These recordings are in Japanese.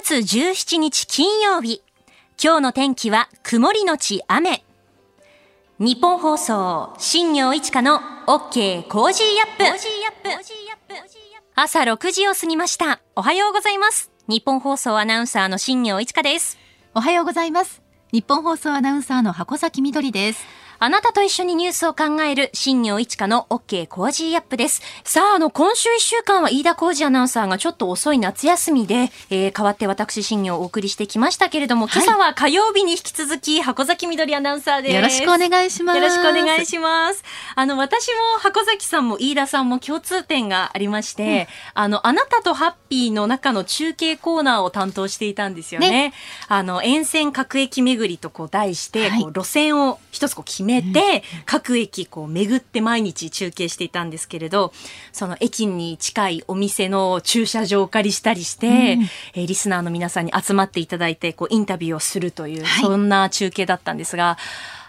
月17日金曜日。今日の天気は曇りのち雨。ニッポン放送、新行市佳の OK Cozy up。朝6時を過ぎました。おはようございます。ニッポン放送アナウンサーの新行市佳です。おはようございます。ニッポン放送アナウンサーの箱崎みどりです。あなたと一緒にニュースを考える新業一華の OK コージーアップです。さあ、あの、今週一週間は飯田浩司アナウンサーがちょっと遅い夏休みで、えー、代わって私新行がお送りしてきましたけれども、今朝は火曜日に引き続き箱崎みどりアナウンサーです。よろしくお願いします。よろしくお願いします。あの、私も箱崎さんも飯田さんも共通点がありまして、あの、あなたとハッピーの中の中継コーナーを担当していたんですよね。ねあの、沿線各駅巡りとこう題して、はいこう路線を一つこう決めて、各駅こう巡って毎日中継していたんですけれど、その駅に近いお店の駐車場をお借りしたりして、えーリスナーの皆さんに集まっていただいて、こうインタビューをするという、はい。そんな中継だったんですが、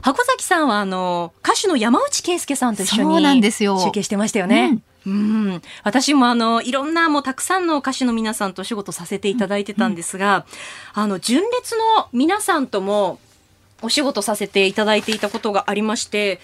箱崎さんはあの、歌手の山内圭介さんと一緒そうなんにですよ。中継してましたよね。うん、私もあの、いろんなもうたくさんの歌手の皆さんとお仕事させていただいてたんですが、あの、純烈の皆さんともお仕事させていただいていたことがありまして、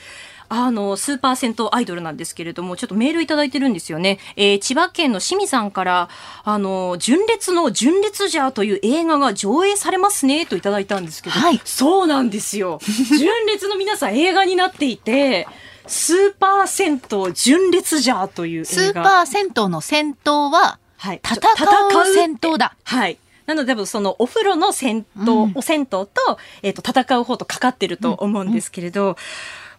あの、スーパー銭湯アイドルなんですけれども、ちょっとメールいただいてるんですよね。えー千葉県の清水さんから、あの、純烈の純烈ジャーという映画が上映されますね、といただいたんですけど、はいそうなんですよ。純烈の皆さん映画になっていて、スーパー銭湯純烈ジャーという映画。スーパー銭湯の銭湯は、はい、戦う戦闘だ。はい。なので、多分そのお風呂の銭湯、うん。お銭湯と、えっ、と、戦う方とかかってると思うんですけれど、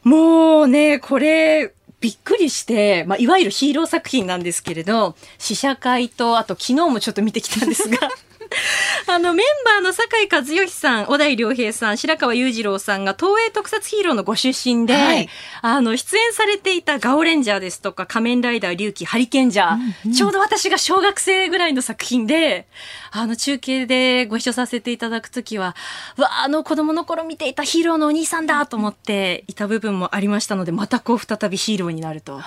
もうね、これ、びっくりして、まあ、いわゆるヒーロー作品なんですけれど、試写会と、あと昨日もちょっと見てきたんですが、あの、メンバーの酒井和義さん、小田井良平さん、白川裕次郎さんが東映特撮ヒーローのご出身で、はい。あの、出演されていたガオレンジャーですとか、仮面ライダー龍騎、ハリケンジャー、ちょうど私が小学生ぐらいの作品で、あの、中継でご一緒させていただくときは、うわあ、あの子供の頃見ていたヒーローのお兄さんだと思っていた部分もありましたので、またこう再びヒーローになると。で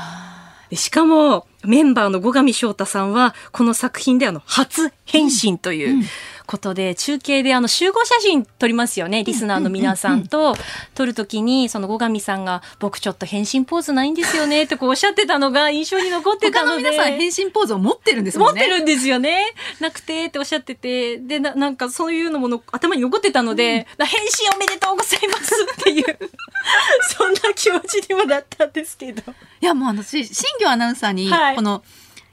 しかも、メンバーの後上翔太さんは、この作品であの、初変身ということで、中継であの、集合写真撮りますよね、リスナーの皆さんと、撮るときに、その後上さんが、僕ちょっと変身ポーズないんですよね、ってこうおっしゃってたのが印象に残ってた他ので。の皆さん変身ポーズを持ってるんですもんね。持ってるんですよね。なくてっておっしゃってて、で、ななんかそういうのもの頭に残ってたので、な返信おめでとうございますっていう、そんな気持ちにもなったんですけど。いや、もうあの、し新業アナウンサーに、はいこの、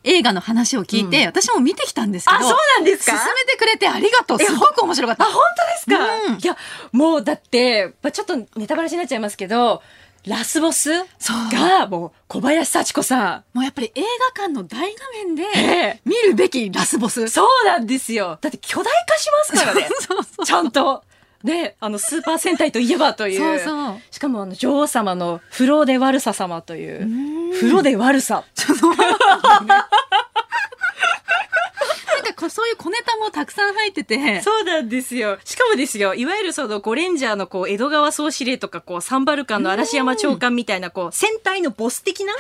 映画の話を聞いて、うん私も見てきたんですけど、あそうなんですか？進めてくれてありがとう。すごく面白かった。あ、本当ですか、うんいや、もうだって、まあ、ちょっとネタバラシになっちゃいますけど、ラスボスそうが、もう、小林幸子さもうやっぱり映画館の大画面で見るべきラスボス。えそうなんですよ。だって巨大化しますからね。そうそうちゃんと。ね、あの、スーパー戦隊といえばという。そうそうしかも、あの、女王様の風呂で悪さ様という。ん風呂で悪さ。なんかこうそういう小ネタもたくさん入ってて、そうなんですよ。しかもですよ、いわゆるそのゴレンジャーのこう、江戸川総司令とかこう、サンバルカンの嵐山長官みたいなこう、戦隊のボス的な。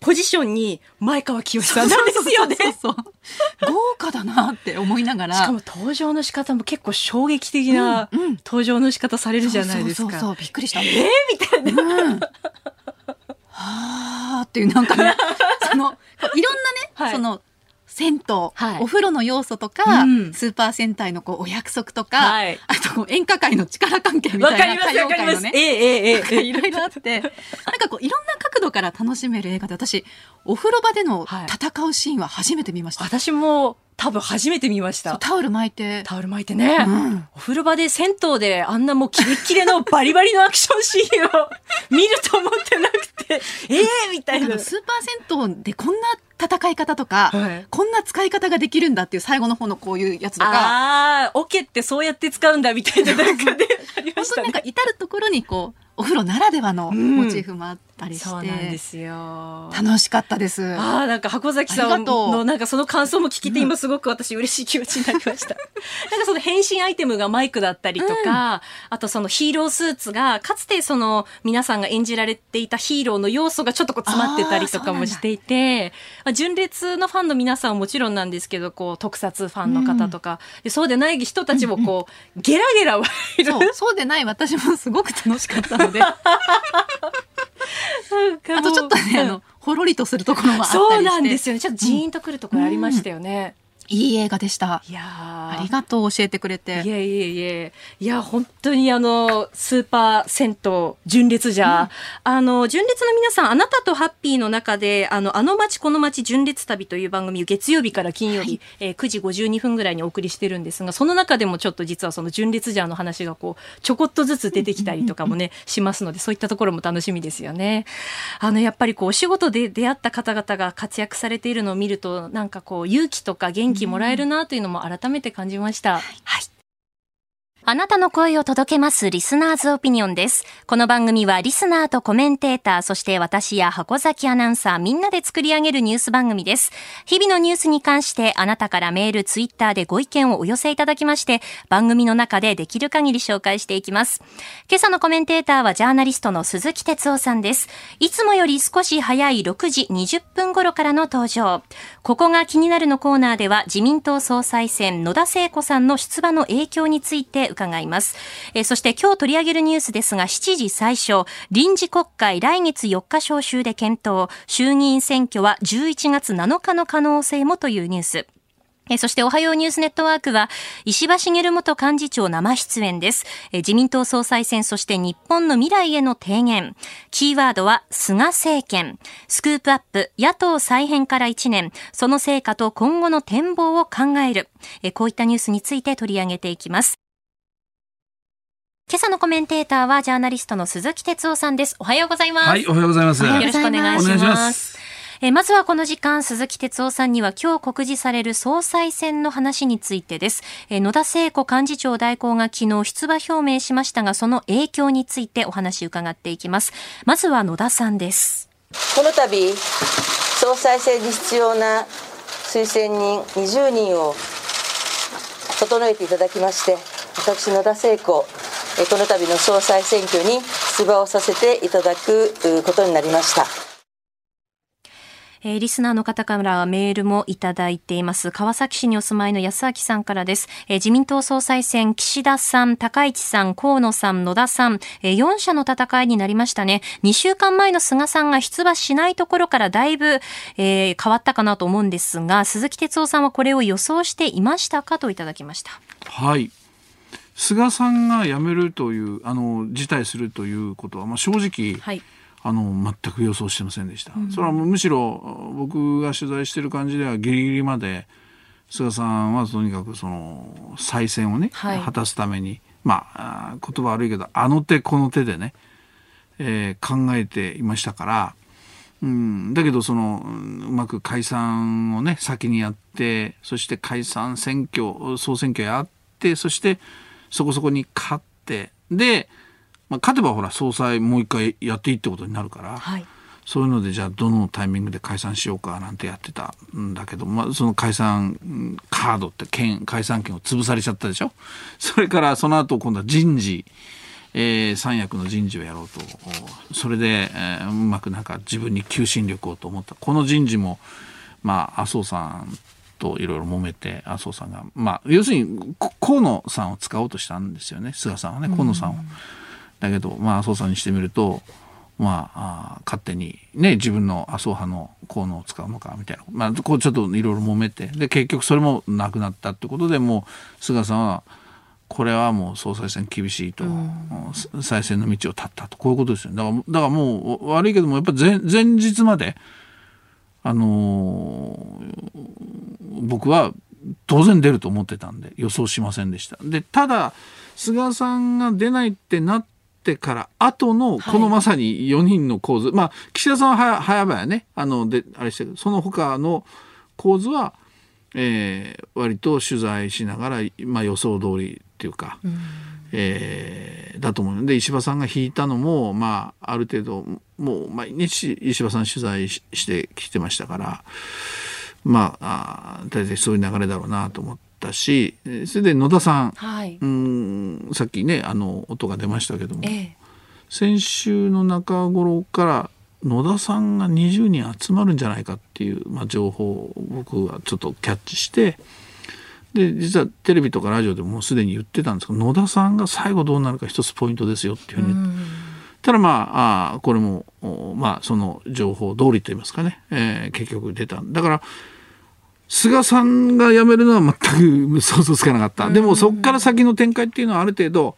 ポジションに前川清さんなんですよね。そう豪華だなって思いながら。しかも登場の仕方も結構衝撃的な登場の仕方されるじゃないですか。そうそうそうびっくりした。えー？みたいな。うん。はあっていうなんかね、その、いろんなね、はいその、銭湯、はい。お風呂の要素とか、うん。スーパー戦隊のこうお約束とか、はい。あとこう演歌界の力関係みたいな歌謡界のね、えええええいろいろあって、なんかこういろんな角度から楽しめる映画で、私、お風呂場でのはい。戦うシーンは初めて見ました。私も多分初めて見ました。タオル巻いて、タオル巻いてね、うん。お風呂場で銭湯であんなもうキレッキレの バリバリのアクションシーンを見ると思ってなくて、ええみたいな。スーパー銭湯でこんな戦い方とか、はいこんな使い方ができるんだっていう最後の方のこういうやつとか、ああ、オケってそうやって使うんだみたいななんかね、ありま本当になんか。至る所にこうお風呂ならではのうんモチーフもあったりして、そうなんですよ。楽しかったです。ああ、なんか箱崎さんのなんかその感想も聞けて今すごく私嬉しい気持ちになりました。なんかその変身アイテムがマイクだったりとか、あとそのヒーロースーツがかつてその皆さんが演じられていたヒーローの要素がちょっとこう詰まってたりとかもしていて、あ、純烈のファンの皆さんはもちろんなんですけど、こう、特撮ファンの方とか、でそうでない人たちもこう、ゲラゲラ笑える。そうそうでない私もすごく楽しかったのでああとちょっとね、あのほろりとするところもあったりしてそうなんですよね。ちょっとジーンとくるところありましたよね。いい映画でした。いやー。ありがとう教えてくれて。いやいやいやいや本当にあのスーパー銭湯純烈じゃ、あの純烈の皆さんあなたとハッピーの中であのあの街この街純烈旅という番組を月曜日から金曜日、えー9時52分ぐらいにお送りしてるんですがその中でもちょっと実はその純烈ジャーの話がこうちょこっとずつ出てきたりとかもねしますのでそういったところも楽しみですよね。あのやっぱりこうお仕事で出会った方々が活躍されているのを見るとなんかこう勇気とか元気もらえるなというのも改めて感じました。はいあなたの声を届けますリスナーズオピニオンです。この番組はリスナーとコメンテーター、そして私や箱崎アナウンサーみんなで作り上げるニュース番組です。日々のニュースに関してあなたからメール、ツイッターでご意見をお寄せいただきまして、番組の中でできる限り紹介していきます。今朝のコメンテーターはジャーナリストの鈴木哲夫さんです。いつもより少し早い6時20分頃からの登場。ここが気になるのコーナーでは自民党総裁選野田聖子さんの出馬の影響について伺います。えそして今日取り上げるニュースですが7時最初、臨時国会来月4日召集で検討、衆議院選挙は11月7日の可能性もというニュース。そして、おはようニュースネットワークは、石破茂元幹事長生出演です。自民党総裁選、そして日本の未来への提言。キーワードは、菅政権。スクープアップ、野党再編から1年。その成果と今後の展望を考える。こういったニュースについて取り上げていきます。今朝のコメンテーターはジャーナリストの鈴木哲夫さんです。おはようございます。はい、おはようございます。よろしくお願いしま。ますす。えーまずはこの時間、鈴木哲夫さんには今日告示される総裁選の話についてです。えー野田聖子幹事長代行が昨日出馬表明しましたが、その影響についてお話伺っていきます。まずは野田さんです。この度総裁選に必要な推薦人20人を整えていただきまして私野田聖子えーこの度の総裁選挙に出馬をさせていただくうことになりました。えーリスナーの方からはメールもいただいています。川崎市にお住まいの安明さんからです。えー自民党総裁選、岸田さん、高市さん、河野さん、野田さん、えー4社の戦いになりましたね。2週間前の菅さんが出馬しないところからだいぶ、えー変わったかなと思うんですが、鈴木哲夫さんはこれを予想していましたか？といただきました。はい。菅さんが辞めるという、あの、辞退するということは、まあ、正直、はい。あの、全く予想してませんでした。それはむしろ、僕が取材してる感じでは、ギリギリまで、菅さんはとにかくその、再選をね、はい果たすために、まあ、言葉悪いけど、あの手この手でね、えー考えていましたから、うん、だけどそのうんうまく解散をね先にやってそして解散選挙総選挙やってそしてそこそこに勝ってで、まあ、勝てばほら総裁もう一回やっていいってことになるから、はい。そういうのでじゃあどのタイミングで解散しようかなんてやってたんだけど、まあ、その解散うんカードって権解散権を潰されちゃったでしょ？それからその後今度は人事、えー三役の人事をやろうと。おそれで、えーうまくなんか自分に求心力をと思った。この人事もまあ麻生さんといろいろ揉めて麻生さんがまあ要するにこ河野さんを使おうとしたんですよね菅さんはね河野さんを。だけど、まあ、麻生さんにしてみると、まあ、あー勝手にね、自分の麻生派の河野を使うのか、みたいな。まあ、こうちょっといろいろ揉めて、で、結局それもなくなったってことでもう、菅さんは、これはもう総裁選厳しいと、うん再選の道を断ったと、こういうことですよね。だから、だからもう、悪いけども、やっぱ前前日まで、あのー僕は当然出ると思ってたんで予想しませんでした。でただ菅さんが出ないってなってから後のこのまさに4人の構図、まあ岸田さんは早早々ねあのであれしてるその他の構図は、えー割と取材しながら、まあ、予想通りっていうか。えーだと思うで石破さんが引いたのも、まあ、ある程度もう毎日石破さん取材ししてきてましたからまあ大体そういう流れだろうなと思ったしえーそれで野田さんはい。うーんさっきねあの音が出ましたけどもええ。先週の中頃から野田さんが20人集まるんじゃないかっていう、まあ、情報を僕はちょっとキャッチしてで実はテレビとかラジオでもうすでに言ってたんですけど野田さんが最後どうなるか一つポイントですよっていうふうに。言って。ただまああこれもまあその情報通りと言いますかね、えー、結局出た。だから菅さんが辞めるのは全く想像つかなかった、でもそこから先の展開っていうのはある程度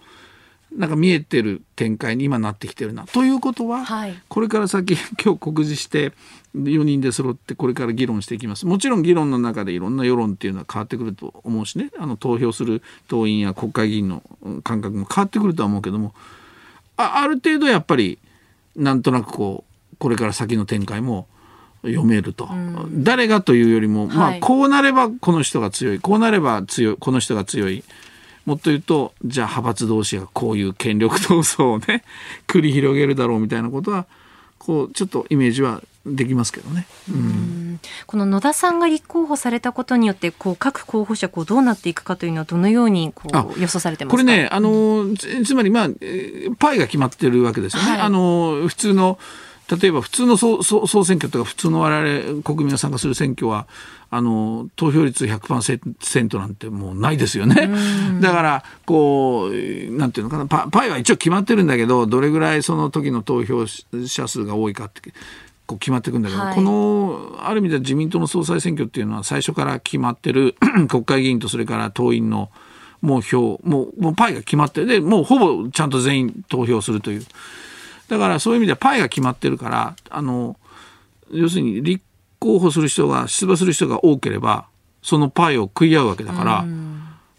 なんか見えてる展開に今なってきてるな。ということは、はい、これから先 今日告示して4人で揃ってこれから議論していきます。もちろん議論の中でいろんな世論っていうのは変わってくると思うしね。あの投票する党員や国会議員の感覚も変わってくるとは思うけどもあある程度やっぱりなんとなくこうこれから先の展開も読めると、うん、誰がというよりも、まあこうなればこの人が強いこうなれば強いこの人が強いもっと言うとじゃあ派閥同士がこういう権力闘争をね 繰り広げるだろうみたいなことはこうちょっとイメージはできますけどね、うん、この野田さんが立候補されたことによってこう各候補者こうどうなっていくかというのはどのようにこう予想されてますこれねあのつまりまあパイが決まってるわけですよね。はい、あの普通の例えば普通の総総選挙とか普通の我々国民が参加する選挙はあの投票率100%なんてもうないですよね。だからこうなんていうのかなパパイは一応決まってるんだけどどれぐらいその時の投票者数が多いかってこう決まっていくんだけど、はい、このある意味では自民党の総裁選挙っていうのは最初から決まってる 国会議員とそれから党員のもう票もうもうパイが決まってでもうほぼちゃんと全員投票するという。だからそういう意味ではパイが決まってるからあの要するに立候補する人が出馬する人が多ければそのパイを食い合うわけだから。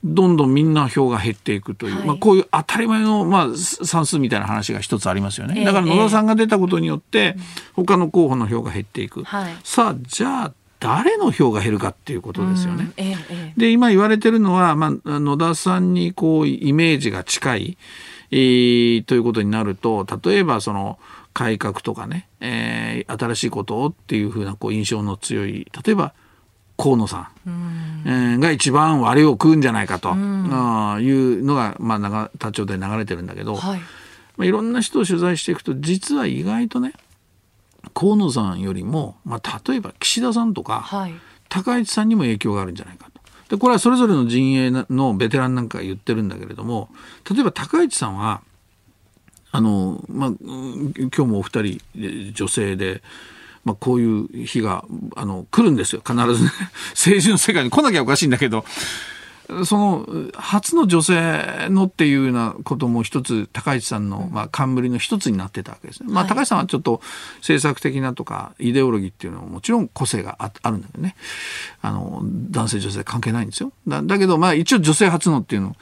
どんどんみんな票が減っていくという、はい、まあ、こういう当たり前の、まあ、算数みたいな話が一つありますよね。だから野田さんが出たことによって、他の候補の票が減っていく。はい、さあ、じゃあ、誰の票が減るかっていうことですよね。ええ、で、今言われてるのは、まあ、野田さんにこう、イメージが近い、えー、ということになると例えばその改革とかね、えー、新しいことをっていうふうなこう印象の強い例えば河野さん、ん。えー、が一番割を食うんじゃないかと、うん、いうのが、まあ、長田町で流れてるんだけど、はい。まあ、いろんな人を取材していくと実は意外とね河野さんよりも、まあ、例えば岸田さんとか、はい、高市さんにも影響があるんじゃないかと。でこれはそれぞれの陣営のベテランなんかが言ってるんだけれども例えば高市さんはあの、まあ、今日もお二人女性で。まあ、こういう日があの来るんですよ必ずね 政治の世界に来なきゃおかしいんだけどその初の女性のっていうようなことも一つ高市さんの、まあ、冠の一つになってたわけですね。まあ、高市さんはちょっと政策的なとかイデオロギーっていうのはもちろん個性がああるんだけどねあの男性女性関係ないんですよ。だだけどまあ一応女性初のっていうの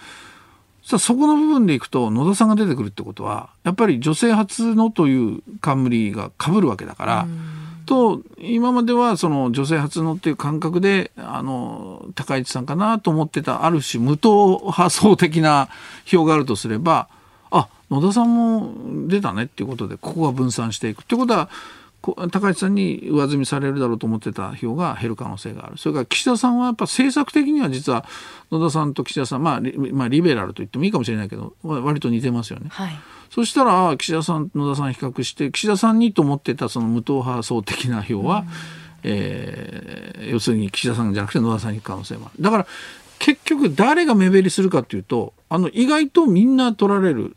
さあそこの部分でいくと野田さんが出てくるってことはやっぱり女性初のという冠がかぶるわけだから。うんと今まではその女性初のっていう感覚であの高市さんかなと思ってたある種無党派層的な票があるとすればあ野田さんも出たねっていうことでここが分散していく。ってことは高市さんに上積みされるだろうと思ってた票が減る可能性があるそれから岸田さんはやっぱ政策的には実は野田さんと岸田さん、まあ、まあリベラルと言ってもいいかもしれないけど割と似てますよね。はいそしたら岸田さん野田さん比較して岸田さんにと思ってたその無党派層的な票は、うん、えー、要するに岸田さんじゃなくて野田さんに行く可能性もある。だから結局誰が目減りするかっていうとあの意外とみんな取られる。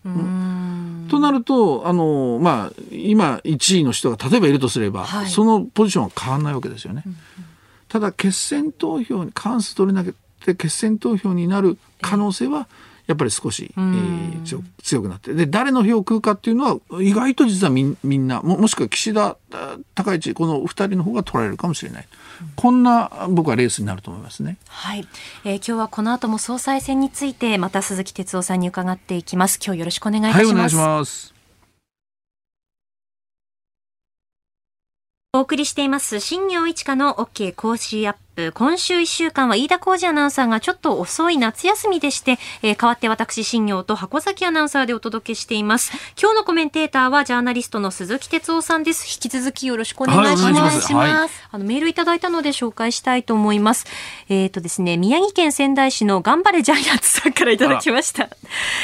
となるとあの、まあ、今1位の人が例えばいるとすれば、はい、そのポジションは変わらないわけですよね。うんただ決選投票に関数取れなくて決選投票になる可能性は、えーやっぱり少し、えー、強くなってで誰の票を食うかっていうのは意外と実はみみんなももしくは岸田高市この2人の方が取られるかもしれない。こんな僕はレースになると思いますね。はい、えー、今日はこの後も総裁選についてまた鈴木哲夫さんに伺っていきます。今日よろしくお願いします。はい、お願いします。お送りしています新業一華の OK 講師アッえー今週1週間は飯田浩二アナウンサーがちょっと遅い夏休みでして、えー代わって私、新業と箱崎アナウンサーでお届けしています。今日のコメンテーターはジャーナリストの鈴木哲夫さんです。引き続きよろしくお願いします。はいますはいあの、メールいただいたので紹介したいと思います。えっ、とですね、宮城県仙台市の頑張れジャイアンツさんからいただきました。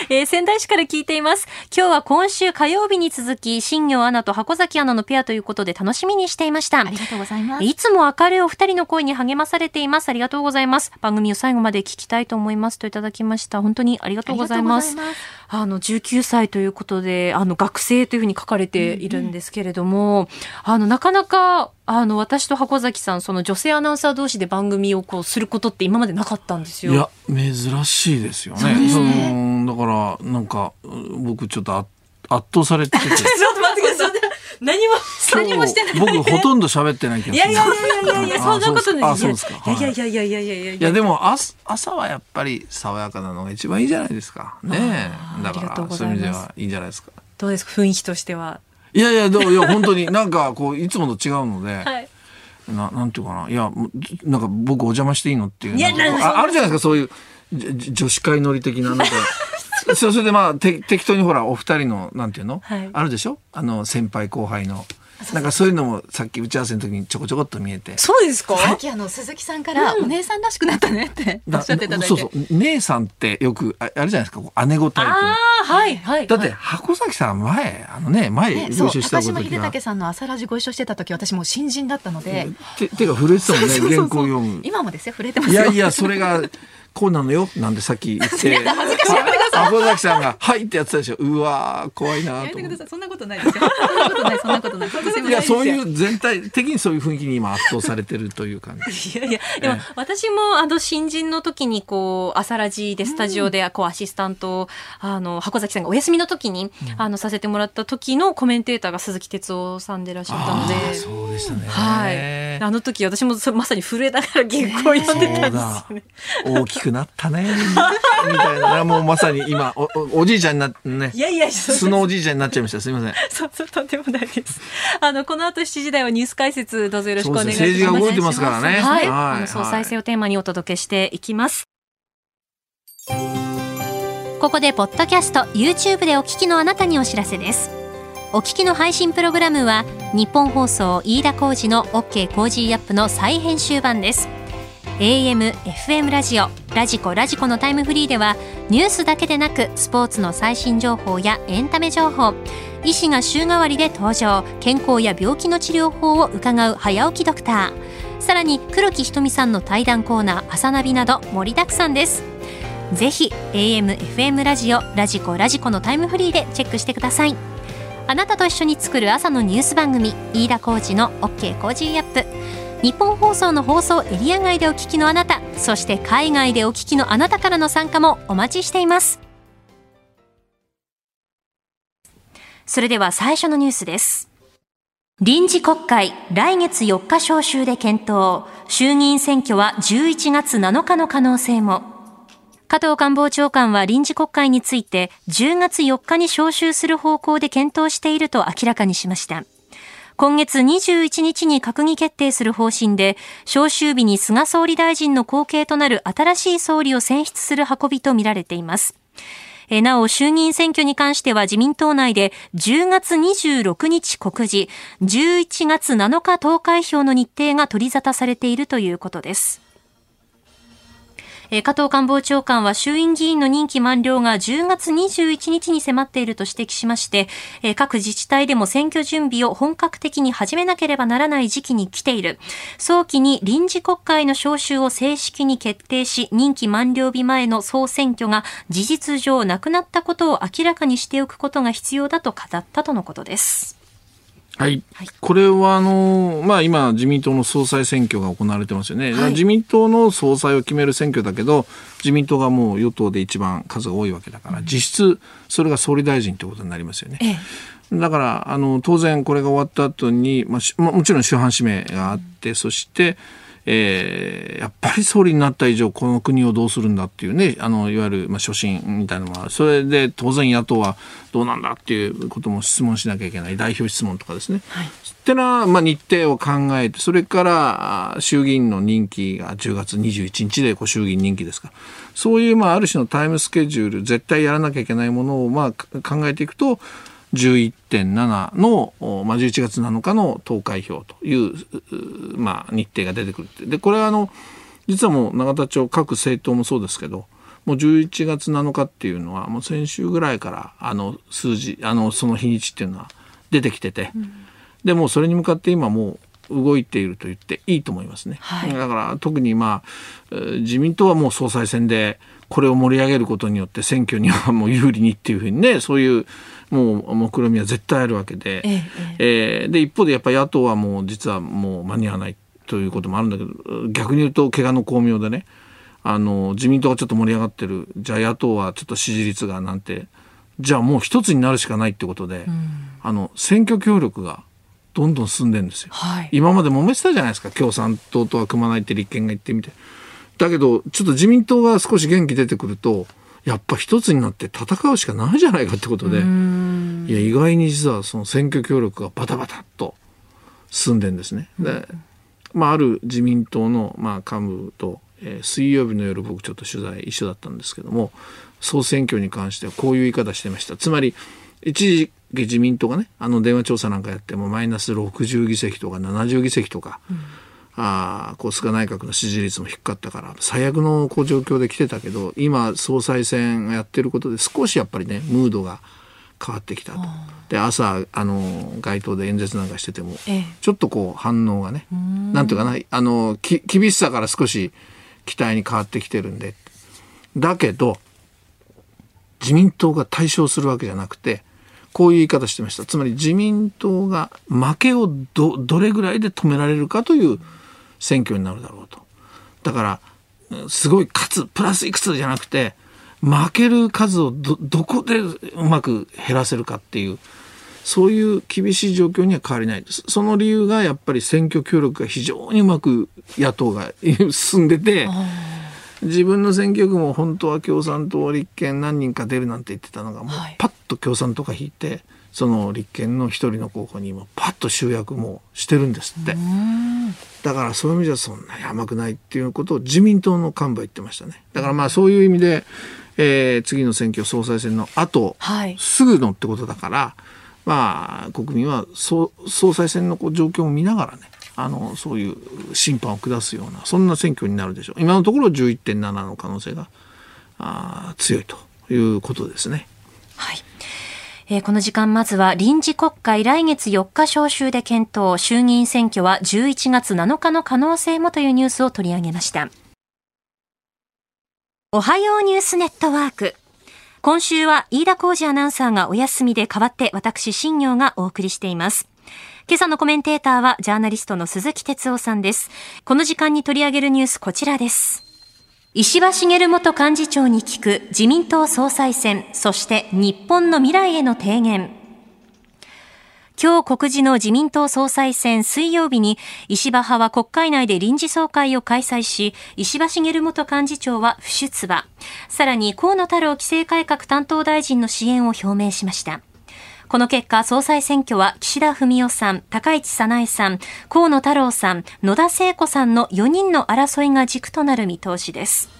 えー仙台市から聞いています。今日は今週火曜日に続き、新業アナと箱崎アナのペアということで楽しみにしていました。ありがとうございます。いつも明るいお二人の声に励まされています。ありがとうございます。番組を最後まで聞きたいと思いますといただきました。本当にありがとうございます。あすあの、19歳ということで、あの、学生というふうに書かれているんですけれども、あの、なかなか、あの、私と箱崎さん、その女性アナウンサー同士で番組をこう、することって今までなかったんですよ。いや珍しいですよね。そうですねそのだからなんか僕ちょっとあ圧倒されてて。ちょっと待ってください。何も何もしてない。僕ほとんど喋ってないけど。いやいやいやいやそんなことない。そうですか。いやいやいやいやいやいやいや。でも朝はやっぱり爽やかなのが一番いいじゃないですか。ねだからそういう意味ではいいんじゃないですか。どうですか？雰囲気としては。いやいやどういや本当になんかこういつもと違うので。ななんていうかないやなんか僕お邪魔していいのっていういやあるじゃないですかそういう女子会乗り的ななんか そうそれでまあて適当にほらお二人のなんていうの、はい。あるでしょ？あの先輩後輩の。なんかそういうのもさっき打ち合わせの時にちょこちょこっと見えて。そうですか？さっきあの鈴木さんからお姉さんらしくなったねっておっしゃっていただいて。そうそう。姉さんってよくああれじゃないですか？こう姉子タイプの。ああ、はい、はい。だって箱崎さん前あのね前ご一緒した高島秀時が武さんの朝ラジご一緒してた時私もう新人だったので、手手が震えてたもんね原稿読む。今もですよ触れてますよ。いやいやそれがこうなのよなんでさっき言って。箱崎さんが「はい」ってやってたでしょ。うわー怖いなやめててください。そんなことないですよ。そんなことない そんなことない。い。いやそういう全体的にそういう雰囲気に今圧倒されてるという感じ。いやいや、でもええ。私もあの新人の時にこう、朝ラジでスタジオでこうアシスタントを、あの、箱崎さんがお休みの時に、あの、させてもらった時のコメンテーターが鈴木哲夫さんでいらっしゃったので、そうでしたね。はい。あの時私もそまさに震えながら原稿を読んでたんですよね。大きくなったねみたいなもうまさに今おおおじいちゃんになねいやいや、素のおじいちゃんになっちゃいましたすみませんそうそう、とんでもないです。あの、この後7時台はニュース解説、どうぞよろしくお願いします。すね政治が動いてますからねはい。はいあの総裁選をテーマにお届けしていきます。ここで、ポッドキャスト、YouTube でお聞きのあなたにお知らせです。お聞きの配信プログラムは、日本放送飯田浩二の OK コージーアップの再編集版です。AM、FM ラジオ、ラジコ、ラジコのタイムフリーでは、ニュースだけでなく、スポーツの最新情報やエンタメ情報、医師が週替わりで登場、健康や病気の治療法を伺う早起きドクター。さらに、黒木ひとみさんの対談コーナー、朝ナビなど盛りだくさんです。ぜひ、AM、FM ラジオ、ラジコ、ラジコのタイムフリーでチェックしてください。あなたと一緒に作る朝のニュース番組、飯田浩司の OK Cozy up。ニッポン放送の放送エリア外でお聞きのあなた、そして海外でお聞きのあなたからの参加もお待ちしています。それでは最初のニュースです。臨時国会、来月4日召集で検討。衆議院選挙は11月7日の可能性も。加藤官房長官は臨時国会について10月4日に召集する方向で検討していると明らかにしました。今月21日に閣議決定する方針で、召集日に菅総理大臣の後継となる新しい総理を選出する運びとみられています。なお、衆議院選挙に関しては自民党内で10月26日告示、11月7日投開票の日程が取り沙汰されているということです。え加藤官房長官は衆院議員の任期満了が10月21日に迫っていると指摘しまして、え各自治体でも選挙準備を本格的に始めなければならない時期に来ている。早期に臨時国会の召集を正式に決定し、任期満了日前の総選挙が事実上なくなったことを明らかにしておくことが必要だと語ったとのことです。はい、これはあの、まあ、今自民党の総裁選挙が行われてますよね、はい。自民党の総裁を決める選挙だけど自民党がもう与党で一番数が多いわけだから実質それが総理大臣ということになりますよね。ええ。だからあの当然これが終わった後に、まあもちろん主犯指名があって、そして、えー、やっぱり総理になった以上この国をどうするんだっていうねあのいわゆる、まあ、初心みたいなのはそれで当然野党はどうなんだっていうことも質問しなきゃいけない代表質問とかですね。はい、ってのは、まあ、日程を考えてそれから衆議院の任期が10月21日でこう衆議院任期ですからそういう、まあ、ある種のタイムスケジュール絶対やらなきゃいけないものを、まあ、考えていくと11.7の、まあ、11月7日の投開票という、まあ、日程が出てくるでこれはあの実はもう永田町各政党もそうですけどもう11月7日っていうのはもう先週ぐらいからあの数字あのその日にちっていうのは出てきてて、うん、でもそれに向かって今もう動いていると言っていいと思いますね、はい、だから特にまあ自民党はもう総裁選でこれを盛り上げることによって選挙にはもう有利にっていうふうにねそういうもう目論みは絶対あるわけで、えええー、で一方でやっぱり野党はもう実はもう間に合わないということもあるんだけど逆に言うと怪我の巧妙でねあの自民党がちょっと盛り上がってる。じゃあ野党はちょっと支持率がなんてじゃあもう一つになるしかないってことで、うん、あの選挙協力がどんどん進んでるんですよ、はい、今まで揉めてたじゃないですか。共産党とは組まないって立憲が言ってみて。だけどちょっと自民党が少し元気出てくるとやっぱ一つになって戦うしかないじゃないかってことで、いや、意外に実はその選挙協力がバタバタっと進んでんですね。で、まあ、ある自民党の、まあ、幹部と、えー、水曜日の夜僕ちょっと取材一緒だったんですけども、総選挙に関してはこういう言い方してました。つまり、一時自民党がね、あの電話調査なんかやってもマイナス60議席とか70議席とか、うんあこう菅内閣の支持率も低かったから最悪のこう状況で来てたけど今総裁選やってることで少しやっぱりねムードが変わってきたと。で朝あの街頭で演説なんかしてても、ええ、ちょっとこう反応がねなんていうかなあのき厳しさから少し期待に変わってきてるんで。だけど自民党が対象するわけじゃなくてこういう言い方してました。つまり自民党が負けをどどれぐらいで止められるかという選挙になるだろうと。だから、すごい勝つ、プラスいくつじゃなくて、負ける数をど、どこでうまく減らせるかっていう、そういう厳しい状況には変わりないです。その理由がやっぱり選挙協力が非常にうまく野党が進んでて、自分の選挙区も本当は共産党、立憲何人か出るなんて言ってたのが、もうパッと共産党が引いて、その立憲の一人の候補にもパッと集約もしてるんですってだからそういう意味じゃそんなに甘くないっていうことを自民党の幹部は言ってましたね。だからまあそういう意味で、えー、次の選挙総裁選の後、はい、すぐのってことだからまあ国民は総裁選のこう状況を見ながらねあのそういう審判を下すようなそんな選挙になるでしょう。今のところ11.7の可能性があ強いということですね。はいえー、この時間まずは臨時国会来月4日召集で検討、衆議院選挙は11月7日の可能性もというニュースを取り上げました。おはようニュースネットワーク。今週は飯田浩二アナウンサーがお休みで代わって私、新業がお送りしています。今朝のコメンテーターはジャーナリストの鈴木哲夫さんです。この時間に取り上げるニュースこちらです。石破茂元幹事長に聞く自民党総裁選、そして日本の未来への提言。今日告示の自民党総裁選水曜日に石破派は国会内で臨時総会を開催し、石破茂元幹事長は不出馬。さらに河野太郎規制改革担当大臣の支援を表明しました。この結果、総裁選挙は岸田文雄さん、高市早苗さん、河野太郎さん、野田聖子さんの4人の争いが軸となる見通しです。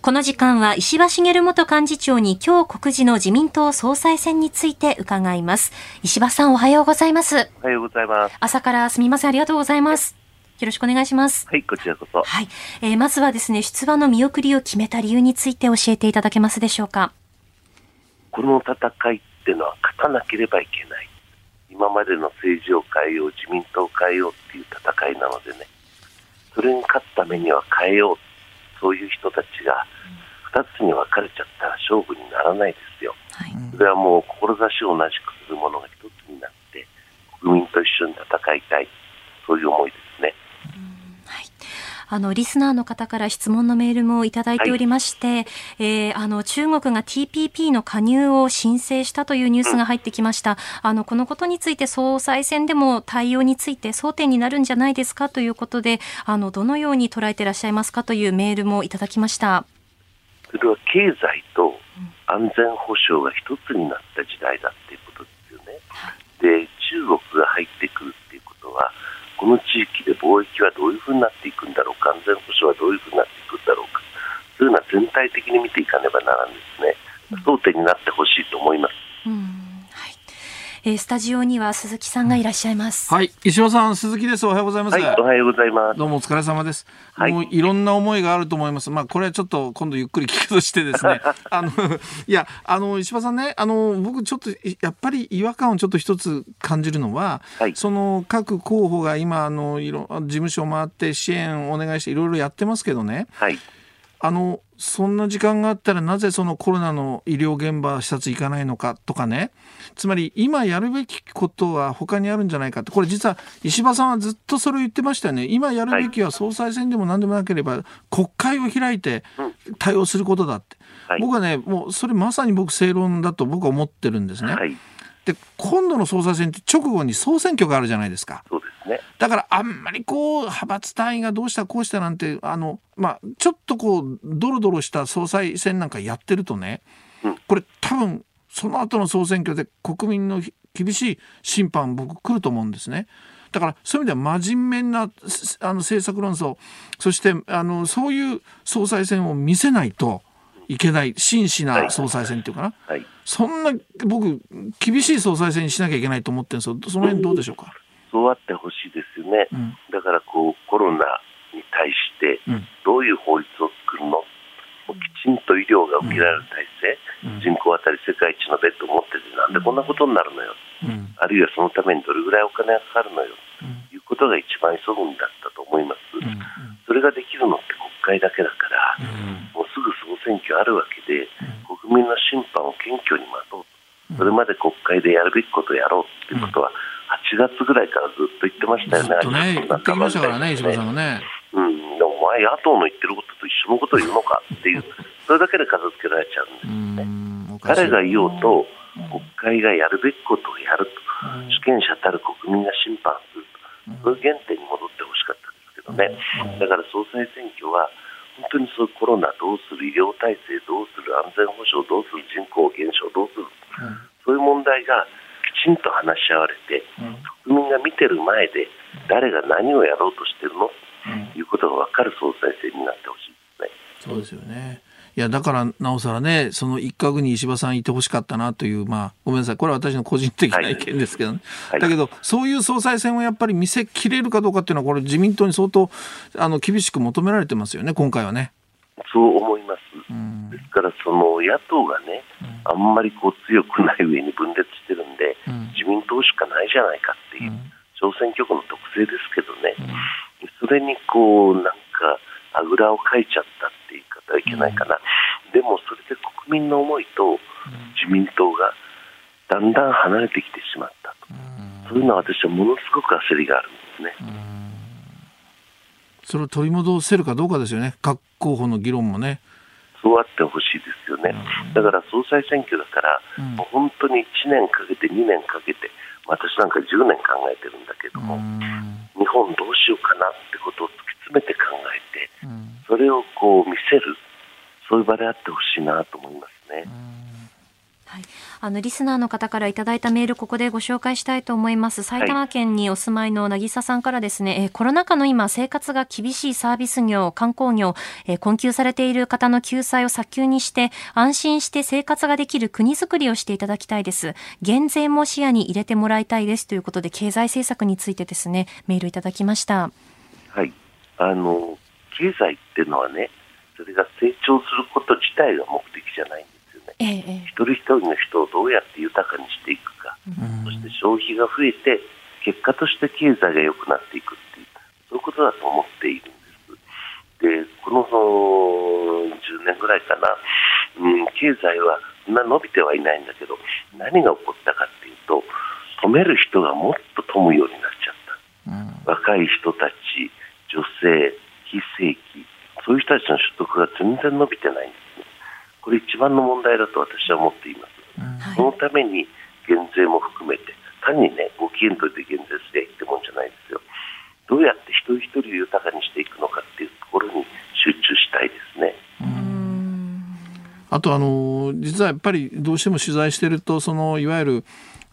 この時間は石破茂元幹事長に今日告示の自民党総裁選について伺います。石破さんおはようございます。おはようございます。朝からすみません、ありがとうございます。よろしくお願いします。はい、こちらこそ。はい。えー、まずはですね、出馬の見送りを決めた理由について教えていただけますでしょうか。この戦いっていうのは勝たなければいけない。今までの政治を変えよう自民党を変えようっていう戦いなのでね。それに勝つためには変えよう。そういう人たちが2つに分かれちゃったら勝負にならないですよ、はい、それはもう志を同じくするものが1つになって国民と一緒に戦いたい。そういう思いです。ね。あの、リスナーの方から質問のメールもいただいておりまして、えーあの、中国が TPP の加入を申請したというニュースが入ってきました。あの、このことについて総裁選でも対応について争点になるんじゃないですかということで、あの、どのように捉えていらっしゃいますかというメールもいただきました。それは経済と安全保障が一つになった時代だっていうことですよね。で、中国が入ってくるっていうことは、この地域で貿易はどういうふうになっていくんだろうか、安全保障はどういうふうになっていくんだろうか、そういうのは全体的に見ていかねばならんですね。争点になってほしいと思います。うんえースタジオには鈴木さんがいらっしゃいます。はい、石破さん、鈴木です。おはようございます。はい、おはようございます。どうもお疲れ様です。はいもういろんな思いがあると思います。まあこれはちょっと今度ゆっくり聞くとしてですね。あのいやあの石破さんね、あの僕ちょっといやっぱり違和感をちょっと一つ感じるのは、はいその各候補が今あのいろ事務所を回って支援をお願いしていろいろやってますけどね。はい、あのそんな時間があったらなぜそのコロナの医療現場視察行かないのかとかね。つまり今やるべきことは他にあるんじゃないかって。これ実は石破さんはずっとそれを言ってましたよね。今やるべきは総裁選でも何でもなければ国会を開いて対応することだって、はい。僕はねもうそれまさに僕正論だと僕は思ってるんですね。はい、で今度の総裁選って直後に総選挙があるじゃないですか。そうですね。だからあんまりこう派閥単位がどうしたこうしたなんてあのまあちょっとこうドロドロした総裁選なんかやってるとね、うんこれ多分その後の総選挙で国民のひ厳しい審判僕来ると思うんですね。だからそういう意味では真面目なすあの政策論争そしてあのそういう総裁選を見せないといけない真摯な総裁選っていうかな、はい。そんな僕厳しい総裁選にしなきゃいけないと思ってるんですよその辺どうでしょうか？そうあってほしいですよね。うん。だからこうコロナに対してうん。どういう法律を作るの、もうきちんと医療が受けられる体制、うん。人口当たり世界一のベッドを持っててなんでこんなことになるのよ、うん。あるいはそのためにどれぐらいお金がかかるのよ。うん。ということが一番急ぐんだったと思います、うん。それができるのって国会だけだから、うん。もうすぐ総選挙あるわけで、国民の審判を謙虚に待とうと、それまで国会でやるべきことをやろうっていうことは、8月ぐらいからずっと言ってましたよね、ずっとね言ってきましたからね石破さんがね。うん、でもお前、野党の言ってることと一緒のことを言うのかっていう、それだけで片付けられちゃうんですうんおかしい。誰が言おうと、国会がやるべきことをやると、主権者たる国民が審判すると、そういう原点に戻ってほしかったですけどね、だから総裁選挙は、本当にそうコロナどうする、医療体制どうする、安全保障どうする、人口減少どうする、そういう問題がきちんと話し合われてる前で、誰が何をやろうとしてるの？ということが分かる総裁選になってほしいですね。そうですよね。いやだからなおさらねその一角に石破さんいてほしかったなというまあごめんなさい。これは私の個人的な意見ですけどね、はい。だけどそういう総裁選をやっぱり見せきれるかどうかっていうのはこれ自民党に相当あの厳しく求められてますよね今回はね。そう思います。うん。ですから、その野党がね、あんまりこう強くない上に分裂してるんで、うん。自民党しかないじゃないかっていう、小選挙区の特性ですけどね、それにこう、なんか、あぐらをかいちゃったって言い方はいけないかな、でもそれで国民の思いと自民党がだんだん離れてきてしまったと、そういうのは私はものすごく焦りがあるんですね。それを取り戻せるかどうかですよね。各候補の議論もね。そうあってほしいですよね、だから総裁選挙だから、うん。もう本当に1年かけて、2年かけて、私なんか10年考えてるんだけども、日本どうしようかなってことを突き詰めて考えて、それをこう見せる、そういう場であってほしいなと思いますね。はい、あのリスナーの方からいただいたメールここでご紹介したいと思います。埼玉県にお住まいの渚さんからですね、えーコロナ禍の今生活が厳しいサービス業観光業、えー困窮されている方の救済を早急にして安心して生活ができる国づくりをしていただきたいです。減税も視野に入れてもらいたいです。ということで経済政策についてですねメールいただきました。はい、あの経済っていうのはね、それが成長すること自体が目的じゃないんで。えええ一人一人の人をどうやって豊かにしていくか、そして消費が増えて、結果として経済が良くなっていくっていう、そういうことだと思っているんです。で、このその10年ぐらいかな、うん、経済はそんな伸びてはいないんだけど、何が起こったかっていうと、止める人がもっと富むようになっちゃった。若い人たち、女性、非正規、そういう人たちの所得が全然伸びてないんですね。これ一番の問題だと私は思っています。そのために減税も含めて、単にね、ご機嫌取りで減税すりゃいいってもんじゃないですよ。どうやって一人一人を豊かにしていくのかっていうところに集中したいですね。あとあの実はやっぱりどうしても取材してるとそのいわゆる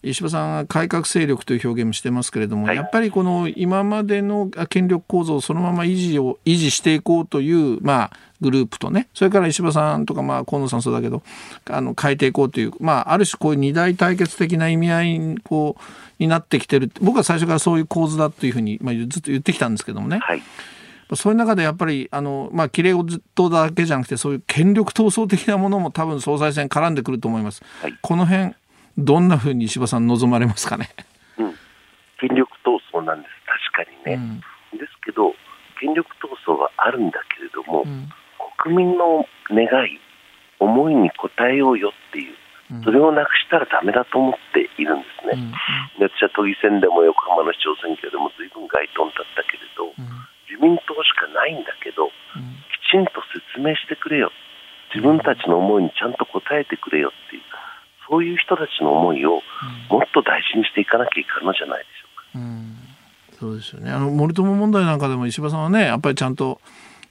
石破さんが改革勢力という表現もしてますけれども、はいやっぱりこの今までの権力構造をそのまま維持を維持していこうという、まあ、グループとねそれから石破さんとか、まあ、河野さんそうだけどあの変えていこうという、まあ、ある種こういう二大対決的な意味合いにこうになってきてる僕は最初からそういう構図だというふうに、まあ、ずっと言ってきたんですけどもね。はい。はいこの辺どんなふうに石破さん望まれますかね？うん。権力闘争なんです。確かにね。ですけど、権力闘争はあるんだけれども、国民の願い、思いに応えようよっていう、それをなくしたらダメだと思っているんですね。で私は都議選でも横浜の市長選挙でも随分街頭だったけれど、自民党しかないんだけど、きちんと説明してくれよ。自分たちの思いにちゃんと応えてくれよっていう、そういう人たちの思いをもっと大事にしていかなきゃいかんのじゃないでしょうか。そうですよね。あの森友問題なんかでも石破さんはねやっぱりちゃんと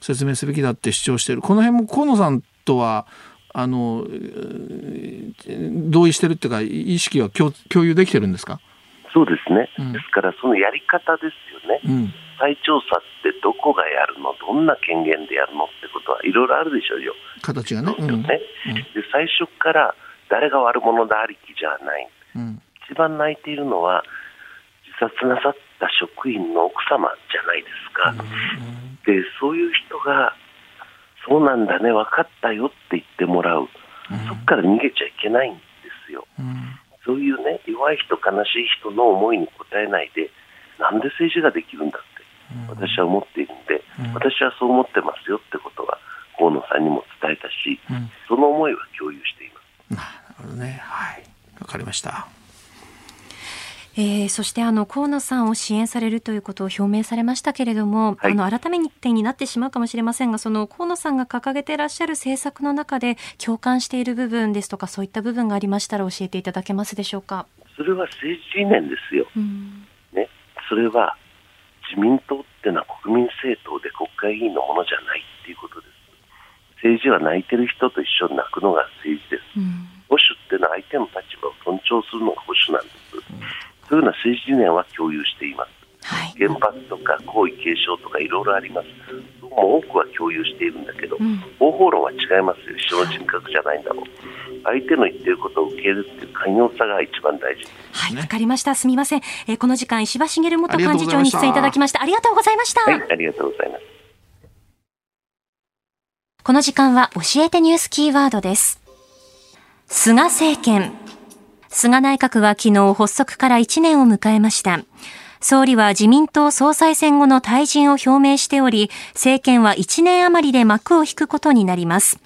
説明すべきだって主張しているこの辺も河野さんとはあのえー同意してるっていうか意識は共共有できてるんですか？そうですね。うんですから、そのやり方ですよね。うん再調査ってどこがやるの？どんな権限でやるのってことはいろいろあるでしょうよ。形がね。そうですよねで最初から誰が悪者だありきじゃない。うん一番泣いているのは自殺なさった職員の奥様じゃないですか。で、そういう人が、そうなんだね、分かったよって言ってもらう。そこから逃げちゃいけないんですよ。そういうね、弱い人、悲しい人の思いに応えないで、なんで政治ができるんだって、私は思っているんで、私はそう思ってますよってことは、河野さんにも伝えたし、その思いは共有しています。なるほどね。はい。わかりました。えーそしてあの河野さんを支援されるということを表明されましたけれども、はいあの改めてになってしまうかもしれませんがその河野さんが掲げていらっしゃる政策の中で共感している部分ですとかそういった部分がありましたら教えていただけますでしょうか？それは政治理念ですよ。うんね、それは自民党ってのは国民政党で国会議員のものじゃないっていうことです。政治は泣いてる人と一緒に泣くのが政治です。うん保守っていうのは相手の立場を尊重するのが保守なんです。そういうような政治理念は共有しています。はい原発とか皇位継承とかいろいろあります。も多くは共有しているんだけど、うん方法論は違いますよ。一緒の人格じゃないんだろう。相手の言ってることを受け入れるっていう寛容さが一番大事。はい、ねわかりました。すみません。えーこの時間、石破茂元幹事長に出演いただきました。ありがとうございました。はい、ありがとうございます。この時間は教えてニュースキーワードです。菅政権。菅内閣は昨日発足から1年を迎えました。総理は自民党総裁選後の退陣を表明しており、政権は1年余りで幕を引くことになります。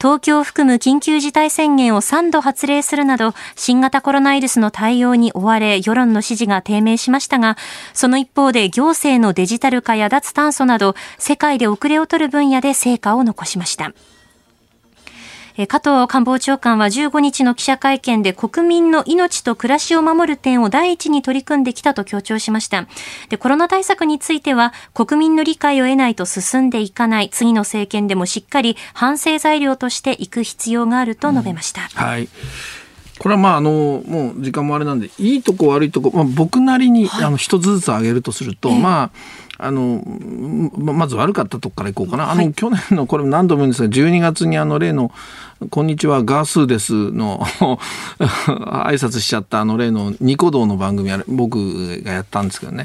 東京を含む緊急事態宣言を3度発令するなど、新型コロナウイルスの対応に追われ、世論の支持が低迷しましたが、その一方で行政のデジタル化や脱炭素など、世界で遅れを取る分野で成果を残しました。えー加藤官房長官は15日の記者会見で国民の命と暮らしを守る点を第一に取り組んできたと強調しました。で、コロナ対策については国民の理解を得ないと進んでいかない次の政権でもしっかり反省材料としていく必要があると述べました。はい。これはまああのもう時間もあれなんでいいとこ悪いとこ、まあ、僕なりに、あの一つずつ挙げるとすると、まああのままず悪かったとこからいこうかな、あの去年のこれ何度も言うんですが12月にあの例の「こんにちはガースーです」の 挨拶しちゃったあの例のニコ動の番組僕がやったんですけどね、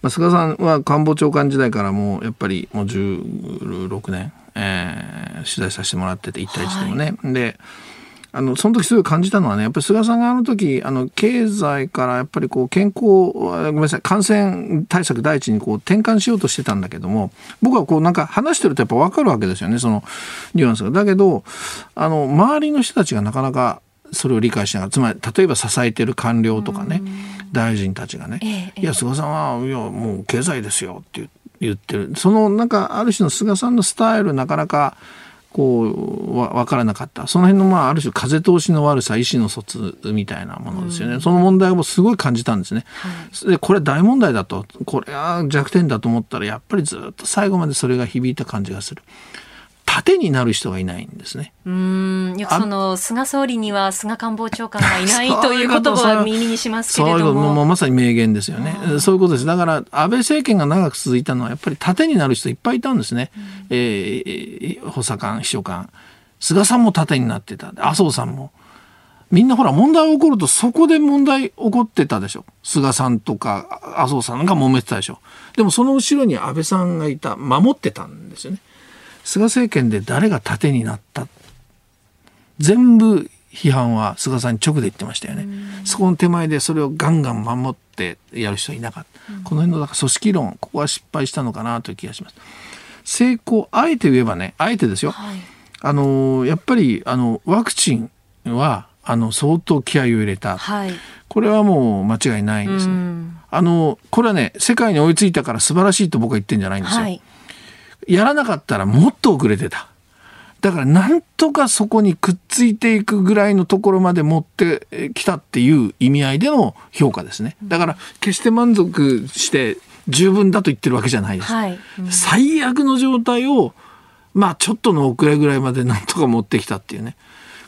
まあ、菅さんは官房長官時代からもうやっぱりもう16年、えー取材させてもらってて1対1でもね。であのその時すごい感じたのはねやっぱり菅さんがあの時あの経済からやっぱりこう健康あごめんなさい感染対策第一にこう転換しようとしてたんだけども僕はこうなんか話してるとやっぱ分かるわけですよねそのニュアンスが。だけどあの周りの人たちがなかなかそれを理解しながらつまり例えば支えてる官僚とかね大臣たちがねええいや菅さんはいやもう経済ですよって言言ってる。そのなんかある種の菅さんのスタイルなかなかこうわ分からなかった。その辺のまあある種風通しの悪さ意思の疎通みたいなものですよね、その問題をすごい感じたんですね、でこれ大問題だと。これは弱点だと思ったらやっぱりずっと最後までそれが響いた感じがする盾になる人がいないんですね。うんよくその菅総理には菅官房長官がいないという言葉は耳にしますけれども。もうまさに名言ですよね。そういうことです。だから安倍政権が長く続いたのはやっぱり盾になる人いっぱいいたんですね。うん、えー、補佐官、秘書官。菅さんも盾になってた。麻生さんも。みんなほら問題起こるとそこで問題起こってたでしょ。菅さんとか麻生さんが揉めてたでしょ。でもその後ろに安倍さんがいた、守ってたんですよね。菅政権で誰が盾になった？全部批判は菅さんに直で言ってましたよね。そこの手前でそれをガンガン守ってやる人はいなかった。この辺のだから組織論、ここは失敗したのかなという気がします。成功、あえて言えばね、あえてですよ。はい、あの、やっぱり、あの、ワクチンは、あの、相当気合を入れた。はい、これはもう間違いないんですね。あの、これはね、世界に追いついたから素晴らしいと僕は言ってんじゃないんですよ。はいやらなかったらもっと遅れてた。だからなんとかそこにくっついていくぐらいのところまで持ってきたっていう意味合いでの評価ですね。だから決して満足して十分だと言ってるわけじゃないです。はいうん、最悪の状態をまあちょっとの遅れぐらいまでなんとか持ってきたっていうね。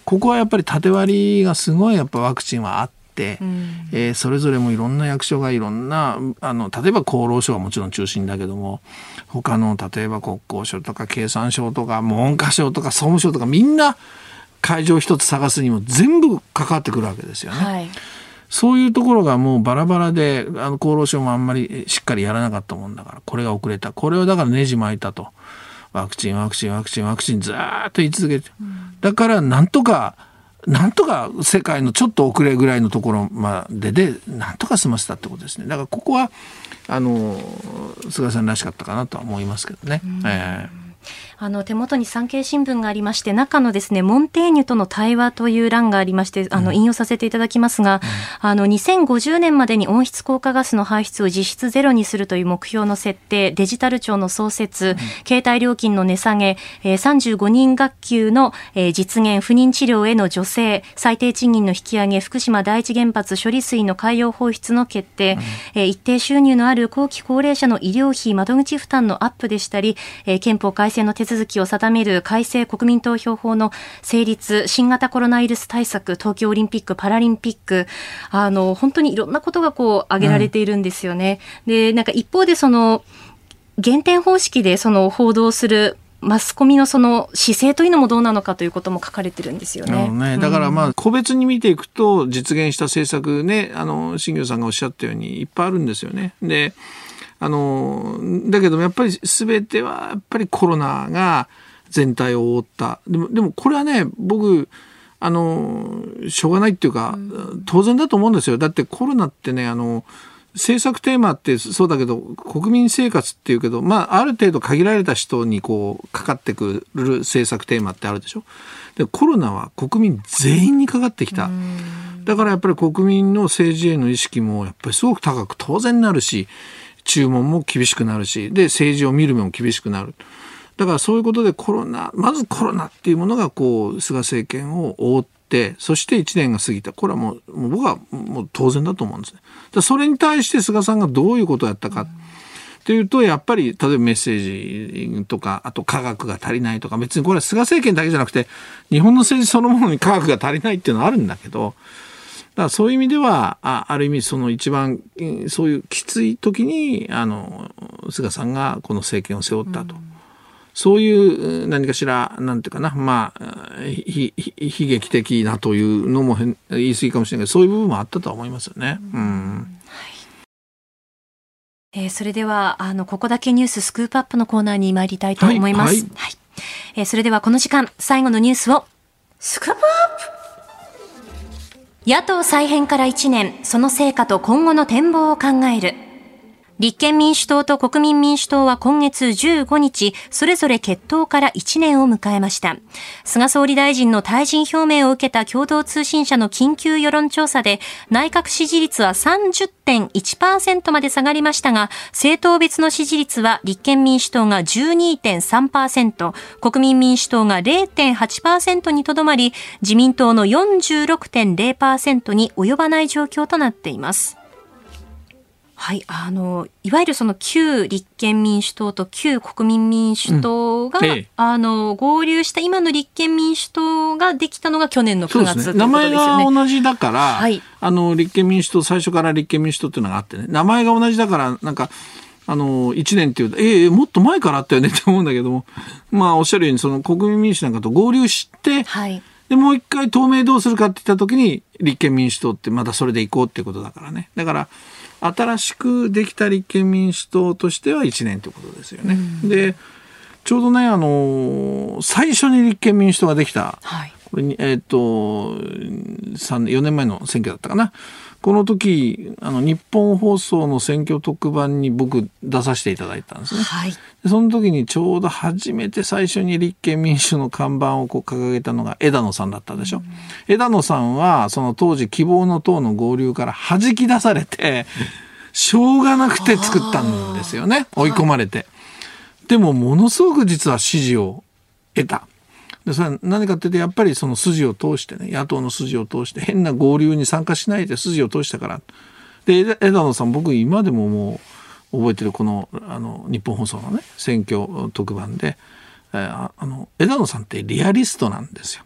ここはやっぱり縦割りがすごいやっぱワクチンはあって、うん、えー、それぞれもいろんな役所がいろんなあの例えば厚労省はもちろん中心だけども他の例えば国交省とか経産省とか文科省とか総務省とかみんな会場一つ探すにも全部関わってくるわけですよね。はい、そういうところがもうバラバラであの厚労省もあんまりしっかりやらなかったもんだからこれが遅れた。これをだからネジ巻いたと。ワクチンワクチンワクチンワクチンずっと言い続けて、だからなんとかなんとか世界のちょっと遅れぐらいのところまででなんとか済ませたってことですね。だからここはあの菅さんらしかったかなとは思いますけどね。えーあの手元に産経新聞がありまして中のですねモンテーニュとの対話という欄がありましてあの引用させていただきますが、うん、あの2050年までに温室効果ガスの排出を実質ゼロにするという目標の設定デジタル庁の創設、うん、携帯料金の値下げ、えー、35人学級の、えー、実現不妊治療への助成最低賃金の引き上げ福島第一原発処理水の海洋放出の決定、うん、えー、一定収入のある後期高齢者の医療費窓口負担のアップでしたり、えー、憲法改正の手続きを定める改正国民投票法の成立、新型コロナウイルス対策、東京オリンピック・パラリンピック、あの、本当にいろんなことがこう挙げられているんですよね。うん、で、なんか一方でその、減点方式でその報道するマスコミのその姿勢というのもどうなのかということも書かれてるんですよね。ねだからまあ個別に見ていくと実現した政策ね、あの、新業さんがおっしゃったようにいっぱいあるんですよね。で、あの、だけどもやっぱり全てはやっぱりコロナが全体を覆った。でも、でもこれはね、僕、あの、しょうがないっていうか、当然だと思うんですよ。だってコロナってね、あの、政策テーマってそうだけど国民生活っていうけど、まあ、ある程度限られた人にこうかかってくる政策テーマってあるでしょでコロナは国民全員にかかってきただからやっぱり国民の政治への意識もやっぱりすごく高く当然なるし注文も厳しくなるし、で、政治を見る目も厳しくなる。だからそういうことでコロナ、まずコロナっていうものがこう、菅政権を覆って、そして1年が過ぎた。これはもう、もう僕はもう当然だと思うんですね。だそれに対して菅さんがどういうことをやったか。というと、やっぱり、例えばメッセージとか、あと科学が足りないとか、別にこれは菅政権だけじゃなくて、日本の政治そのものに科学が足りないっていうのはあるんだけど、からそういう意味ではあある意味その一番そういうきつい時にあの菅さんがこの政権を背負ったと。うん、そういう何かしら、なんていうかな、まあ、悲劇的なというのも言い過ぎかもしれないけど、そういう部分もあったとは思いますよね。うん。えー、それでは、あの、ここだけニューススクープアップのコーナーに参りたいと思います。はい。はい、えー、それではこの時間、最後のニュースを、スクープアップ？野党再編から1年、その成果と今後の展望を考える。立憲民主党と国民民主党は今月15日、それぞれ決闘から1年を迎えました。菅総理大臣の退陣表明を受けた共同通信社の緊急世論調査で、内閣支持率は30.1%まで下がりましたが、政党別の支持率は立憲民主党が12.3%、国民民主党が0.8%にとどまり、自民党の46.0%に及ばない状況となっています。はい、あの、いわゆるその旧立憲民主党と旧国民民主党が、うんええあの、合流した今の立憲民主党ができたのが去年の9そうですね。月ということ名前。が同じだから、はいあの、立憲民主党、最初から立憲民主党っていうのがあってね、名前が同じだから、なんか、あの、1年っていうと、ええもっと前からあったよねって思うんだけども、まあ、おっしゃるように、その国民民主なんかと合流して、はい。で、もう一回透明どうするかって言った時に、立憲民主党ってまたそれで行こうっていうことだからね。だから、新しくできた立憲民主党としては1年ということですよね。で、ちょうどね、あの、最初に立憲民主党ができた、はい。これに、えっ、と、三4年前の選挙だったかな。この時、あの、日本放送の選挙特番に僕出させていただいたんですね。はい。でその時にちょうど初めて最初に立憲民主の看板をこう掲げたのが枝野さんだったでしょ。枝野さんはその当時希望の党の合流から弾き出されて、しょうがなくて作ったんですよね。追い込まれて。でもものすごく実は支持を得た。でそれ何かっていうとやっぱりその筋を通してね野党の筋を通して変な合流に参加しないで筋を通したからで枝野さん僕今でももう覚えてるこのあの日本放送のね選挙特番で、えーあの枝野さんってリアリストなんですよ。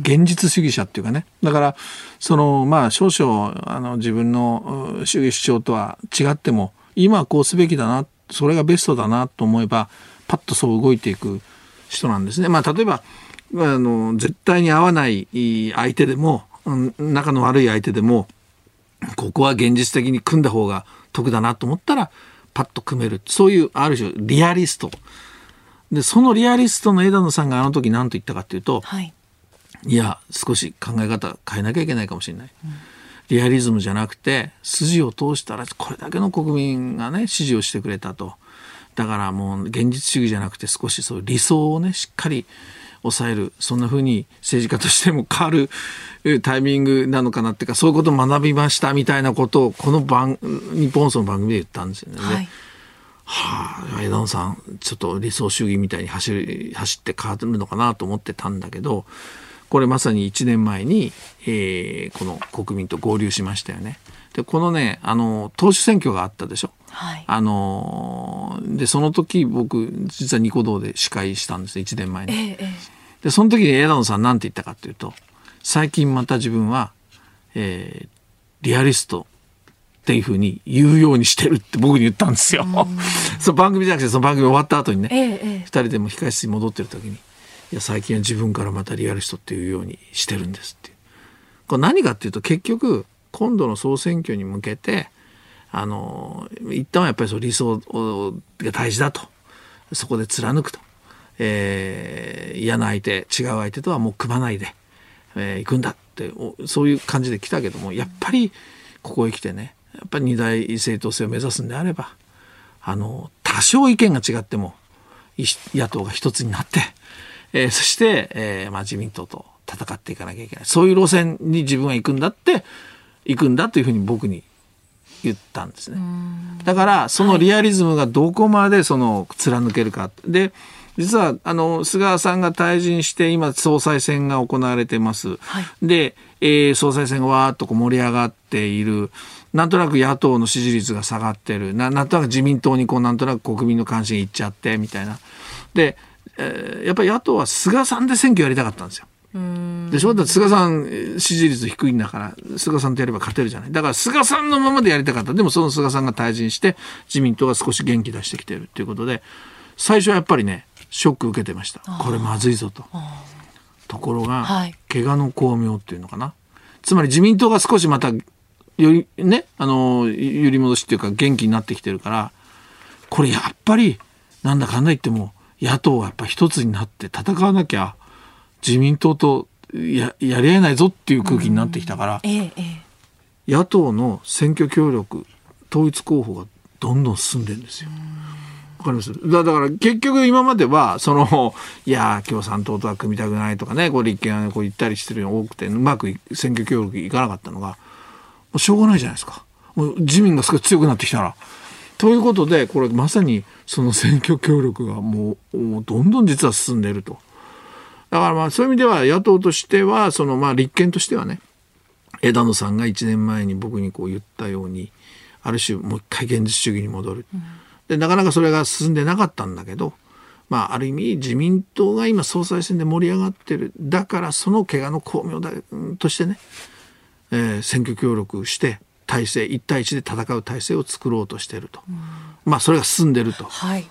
現実主義者っていうかねだからそのまあ少々あの自分の主義主張とは違っても今はこうすべきだなそれがベストだなと思えばパッとそう動いていく人なんですね。まあ例えばあの絶対に合わない相手でもうん仲の悪い相手でもここは現実的に組んだ方が得だなと思ったらパッと組める。そういうある種リアリスト。でそのリアリストの枝野さんがあの時何と言ったかっていうとはい。いや少し考え方変えなきゃいけないかもしれない、リアリズムじゃなくて筋を通したらこれだけの国民がね支持をしてくれたと。だからもう現実主義じゃなくて少しそういう理想をねしっかり抑えるそんな風に政治家としても変わるえタイミングなのかなっていうかそういうことを学びましたみたいなことをこの番日本放送の番組で言ったんですよね。ではい。はあ、枝野さんちょっと理想主義みたいに走り走って変わるのかなと思ってたんだけどこれまさに1年前に、えーこの国民と合流しましたよね。でこのねあの党首選挙があったでしょ。はい。あのでその時僕実はニコ動で司会したんです1年前に。ええ、ええ。でその時に枝野さん何て言ったかっていうと最近また自分は、えーリアリストっていうふうに言うようにしてるって僕に言ったんですよ。その番組じゃなくてその番組終わった後にね、ええ、え二人でも控室に戻ってる時に「いや最近は自分からまたリアリストっていうようにしてるんです」ってこれ何かっていうと結局今度の総選挙に向けてあの一旦はやっぱりそう理想が大事だと。そこで貫くと、えー嫌な相手違う相手とはもう組まないで、えー行くんだってそういう感じで来たけどもやっぱりここへ来てねやっぱり二大政党制を目指すんであればあの多少意見が違っても野党が一つになって、えーそして、えーまあ、自民党と戦っていかなきゃいけない。そういう路線に自分は行くんだって行くんだというふうに僕に言ったんですね。だからそのリアリズムがどこまでその貫けるか。で実はあの菅さんが退陣して今総裁選が行われてます。はいで、えー総裁選がわーっとこう盛り上がっている。なんとなく野党の支持率が下がってる。ななんとなく自民党にこうなんとなく国民の関心いっちゃってみたいな。で、えーやっぱり野党は菅さんで選挙やりたかったんですよ。でしょだって菅さんえー支持率低いんだから菅さんとやれば勝てるじゃない。だから菅さんのままでやりたかった。でもその菅さんが退陣して自民党が少し元気出してきてるっていうことで最初はやっぱりねショック受けてました。これまずいぞと。ところが、はい。怪我の巧妙っていうのかな。つまり自民党が少しまたよりねあの揺り戻しっていうか元気になってきてるからこれやっぱりなんだかんだ言っても野党がやっぱ一つになって戦わなきゃ自民党とややり合えないぞっていう空気になってきたから、ええ、ええ。野党の選挙協力統一候補がどんどん進んでるんですよ。わかります？だだから結局今まではそのいや共産党とは組みたくないとかねこう立憲はこう言ったりしてるのが多くてうまく選挙協力いかなかったのがもうしょうがないじゃないですかもう自民が少し強くなってきたら。ということでこれまさにその選挙協力がもうもうどんどん実は進んでいると。だからまあそういう意味では野党としてはそのまあ立憲としてはね枝野さんが1年前に僕にこう言ったようにある種もう一回現実主義に戻る。でなかなかそれが進んでなかったんだけど、まあ、ある意味自民党が今総裁選で盛り上がってる。だからその怪我の巧妙だとしてね、えー、選挙協力して体制1対1で戦う体制を作ろうとしていると、まあそれが進んでると、はい、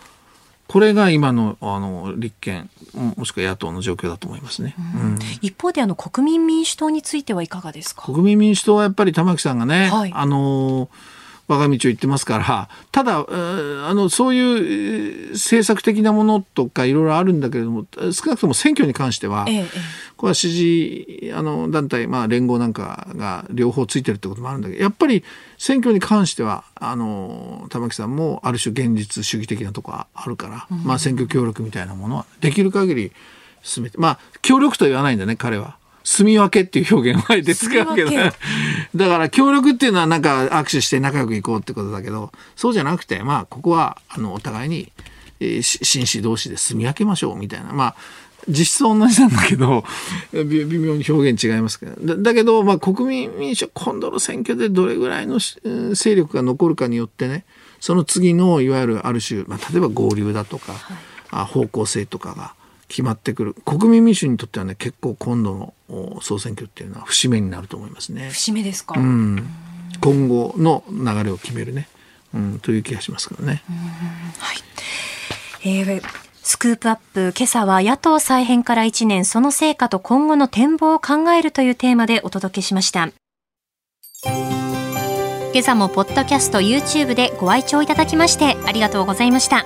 これが今のあの立憲もしくは野党の状況だと思いますね、うん。一方であの国民民主党についてはいかがですか？国民民主党はやっぱり玉木さんがね、はい。あの我が道を言ってますからただ、えーあのそういうえー政策的なものとかいろいろあるんだけれども少なくとも選挙に関しては、ええええこれは支持あの団体、まあ、連合なんかが両方ついてるってこともあるんだけどやっぱり選挙に関してはあの玉木さんもある種現実主義的なとこはあるから、まあ、選挙協力みたいなものはできる限り進めてまあ協力とは言わないんだね彼は。住み分けっていう表現をあえて使うけど住み分だから協力っていうのはなんか握手して仲良くいこうってことだけどそうじゃなくてまあここはあのお互いに、えーし紳士同士で住み分けましょうみたいな。まあ実質同じなんだけど 微微妙に表現違いますけど。だだけど、まあ、国民民主は今度の選挙でどれぐらいの勢力が残るかによってねその次のいわゆるある種、まあ、例えば合流だとか、あ方向性とかが決まってくる国民民主にとってはね結構今度のお総選挙っていうのは節目になると思いますね。節目ですか、うん、今後の流れを決めるね、うん、という気がしますからね。えースクープアップ、今朝は野党再編から1年、その成果と今後の展望を考えるというテーマでお届けしました。今朝もポッドキャスト、YouTube でご愛聴いただきましてありがとうございました。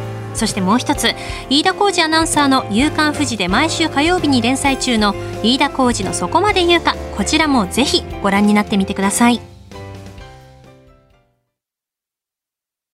そしてもう一つ飯田浩二アナウンサーの「夕刊富士」で毎週火曜日に連載中の飯田浩二のそこまで言うかこちらもぜひご覧になってみてください。